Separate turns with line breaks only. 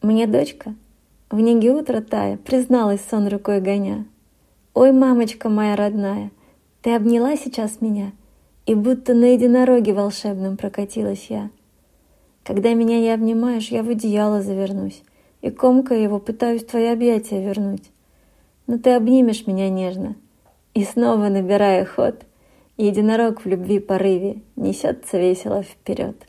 Мне дочка, в неге утро тая, призналась сон рукой гоня. Ой, мамочка моя родная, ты обняла сейчас меня, и будто на единороге волшебном прокатилась я. Когда меня не обнимаешь, я в одеяло завернусь, и комка его пытаюсь в твои объятия вернуть. Но ты обнимешь меня нежно, и снова набирая ход, единорог в любви порыве несется весело вперед.